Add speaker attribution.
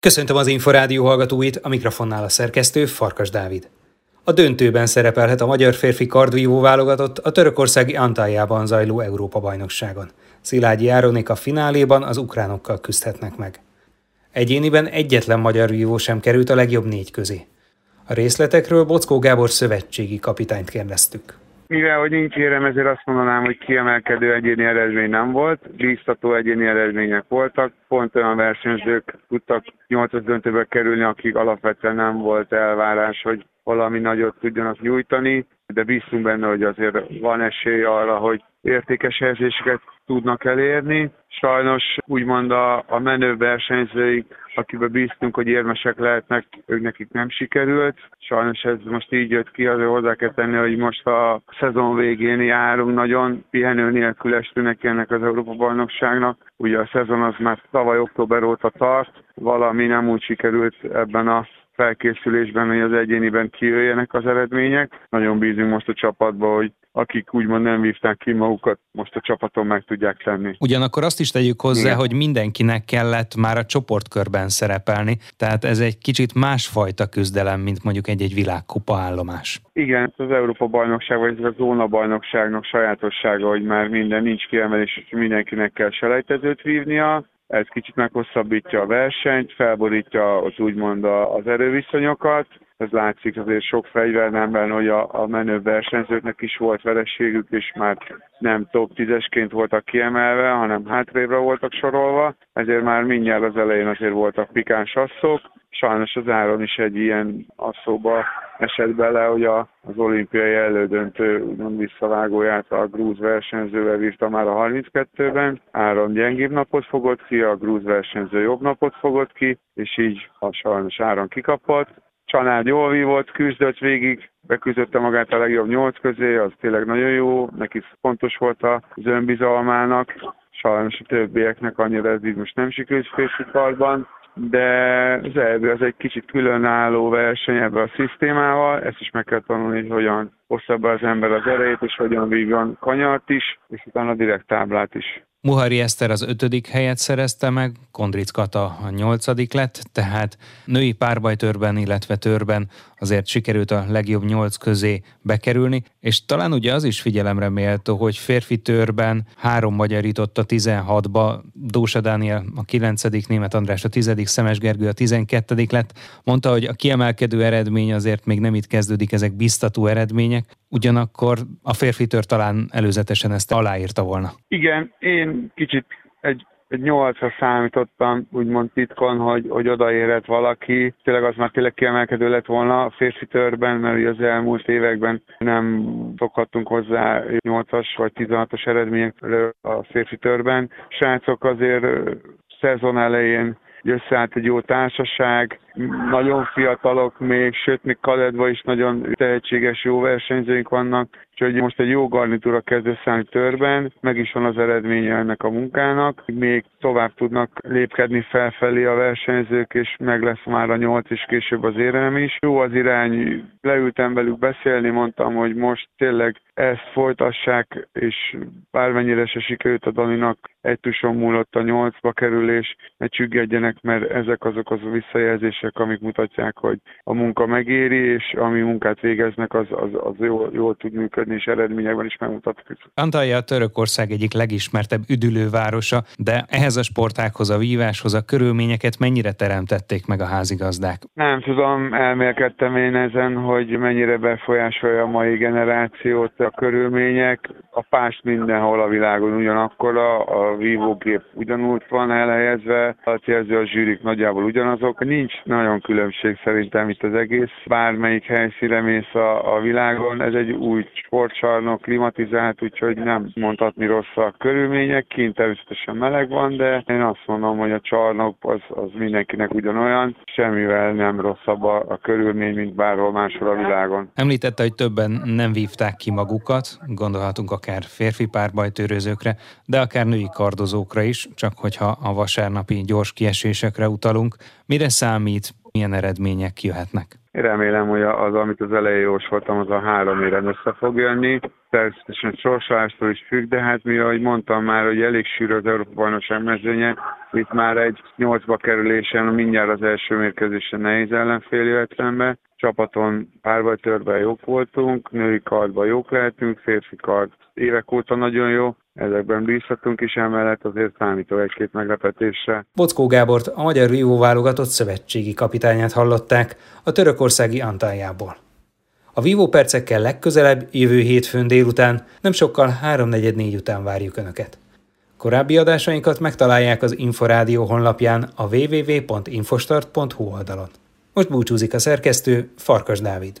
Speaker 1: Köszöntöm az Inforádió hallgatóit, a mikrofonnál a szerkesztő Farkas Dávid. A döntőben szerepelhet a magyar férfi kardvívó válogatott a törökországi Antályában zajló Európa-bajnokságon. Szilágyi Áronik a fináléban az ukránokkal küzdhetnek meg. Egyéniben egyetlen magyar vívó sem került a legjobb négy közé. A részletekről Bockó Gábor szövetségi kapitányt kérdeztük.
Speaker 2: Mivel, hogy nincs érem, ezért azt mondanám, hogy kiemelkedő egyéni eredmény nem volt, bíztató egyéni eredmények voltak, pont olyan versenyzők tudtak nyolcas döntőbe kerülni, akik alapvetően nem volt elvárás, hogy valami nagyot tudjanak nyújtani, de bíztunk benne, hogy azért van esély arra, hogy értékes helyzéseket tudnak elérni. Sajnos úgymond a, a menő versenyzőik, akiben bíztunk, hogy érmesek lehetnek, ők nekik nem sikerült. Sajnos ez most így jött ki, azért hozzá kell tenni, hogy most a szezon végén járunk, nagyon pihenő nélkül estünk neki ennek az Európa-bajnokságnak. Ugye a szezon az már tavaly október óta tart, valami nem úgy sikerült ebben a felkészülésben, hogy az egyéniben kijöjjenek az eredmények. Nagyon bízunk most a csapatba, hogy akik úgymond nem vívták ki magukat, most a csapaton meg tudják tenni.
Speaker 1: Ugyanakkor azt is tegyük hozzá, Igen. hogy mindenkinek kellett már a csoportkörben szerepelni, tehát ez egy kicsit másfajta küzdelem, mint mondjuk egy-egy világkupa állomás.
Speaker 2: Igen, az Európa-bajnokság, vagy a zóna-bajnokságnak sajátossága, hogy már minden nincs kiemelés, és mindenkinek kell selejtezőt vívnia, ez kicsit meghosszabbítja a versenyt, felborítja az úgymond az erőviszonyokat, ez látszik azért sok fegyvernemben, hogy a, a menő versenyzőknek is volt verességük, és már nem top 10-esként voltak kiemelve, hanem hátrébre voltak sorolva, ezért már mindjárt az elején azért voltak pikáns asszok. Sajnos az Áron is egy ilyen asszóba esett bele, hogy a, az olimpiai elődöntő úgymond visszavágóját a grúz versenyzővel vívta már a 32-ben. Áron gyengébb napot fogott ki, a grúz versenyző jobb napot fogott ki, és így a sajnos Áron kikapott. Csanád jól vívott, küzdött végig, beküzdötte magát a legjobb nyolc közé, az tényleg nagyon jó, neki fontos volt az önbizalmának, sajnos a többieknek annyira ez így most nem sikerült férfi de az EB az egy kicsit különálló verseny ebbe a szisztémával, ezt is meg kell tanulni, hogy hogyan be az ember az erejét, és hogyan vívjon kanyart is, és utána direkt táblát is.
Speaker 1: Muhari Eszter az ötödik helyet szerezte meg, Kondric Kata a nyolcadik lett, tehát női párbajtörben, illetve törben azért sikerült a legjobb nyolc közé bekerülni, és talán ugye az is figyelemre méltó, hogy férfi törben három magyar jutott a 16-ba, Dósa Dániel a kilencedik, Német András a tizedik, Szemes Gergő a tizenkettedik lett. Mondta, hogy a kiemelkedő eredmény azért még nem itt kezdődik, ezek biztató eredmények, ugyanakkor a férfi tör talán előzetesen ezt aláírta volna.
Speaker 2: Igen, én kicsit egy egy nyolcra számítottam, úgymond titkon, hogy, hogy odaérhet valaki. Tényleg az már tényleg kiemelkedő lett volna a férfi törben, mert ugye az elmúlt években nem szokhattunk hozzá 8-as vagy 16-os eredményekről a férfi törben. Srácok azért szezon elején összeállt egy jó társaság, nagyon fiatalok még, sőt még kaledva is nagyon tehetséges jó versenyzőink vannak, úgyhogy most egy jó garnitúra kezd összeállni törben, meg is van az eredménye ennek a munkának, még tovább tudnak lépkedni felfelé a versenyzők, és meg lesz már a nyolc és később az érem is. Jó az irány, leültem velük beszélni, mondtam, hogy most tényleg ezt folytassák, és bármennyire se sikerült a Daninak egy tuson múlott a nyolcba kerülés, ne csüggedjenek, mert ezek azok az a visszajelzések, amik mutatják, hogy a munka megéri, és ami munkát végeznek, az, az, az jól, jól tud működni, és eredményekben is megmutatkozik.
Speaker 1: Antalya a Törökország egyik legismertebb üdülővárosa, de ehhez a sportákhoz, a víváshoz, a körülményeket mennyire teremtették meg a házigazdák?
Speaker 2: Nem tudom, elmélkedtem én ezen, hogy mennyire befolyásolja a mai generációt a körülmények. A pást mindenhol a világon ugyanakkor a, a vívógép ugyanúgy van elhelyezve, a célző a zsűrik nagyjából ugyanazok. Nincs nagyon különbség szerintem itt az egész. Bármelyik helyszíre mész a, a világon, ez egy új sportcsarnok, klimatizált, úgyhogy nem mondhatni rossz a körülmények. Kint természetesen meleg van, de én azt mondom, hogy a csarnok az, az mindenkinek ugyanolyan, semmivel nem rosszabb a, a körülmény, mint bárhol máshol a világon.
Speaker 1: Említette, hogy többen nem vívták ki magukat, gondolhatunk akár férfi párbajtőrözőkre, de akár női kardozókra is, csak hogyha a vasárnapi gyors kiesésekre utalunk. Mire számít, milyen eredmények jöhetnek?
Speaker 2: Remélem, hogy az, amit az elején jósoltam, az a három éren össze fog jönni. Természetesen sorsolástól is függ, de hát mi, ahogy mondtam már, hogy elég sűrű az Európa bajnokság mezőnye, itt már egy nyolcba kerülésen mindjárt az első mérkőzésen nehéz ellenfél jött. Csapaton párbajtörben jók voltunk, női kardban jók lehetünk, férfi kard évek óta nagyon jó, ezekben bízhatunk is, emellett azért számító egy-két meglepetésre.
Speaker 1: Bockó Gábort, a magyar vívó válogatott szövetségi kapitányát hallották a törökországi Antályából. A vívó percekkel legközelebb, jövő hétfőn délután, nem sokkal 3.44 után várjuk Önöket. Korábbi adásainkat megtalálják az Inforádió honlapján a www.infostart.hu oldalon. Most búcsúzik a szerkesztő, Farkas Dávid.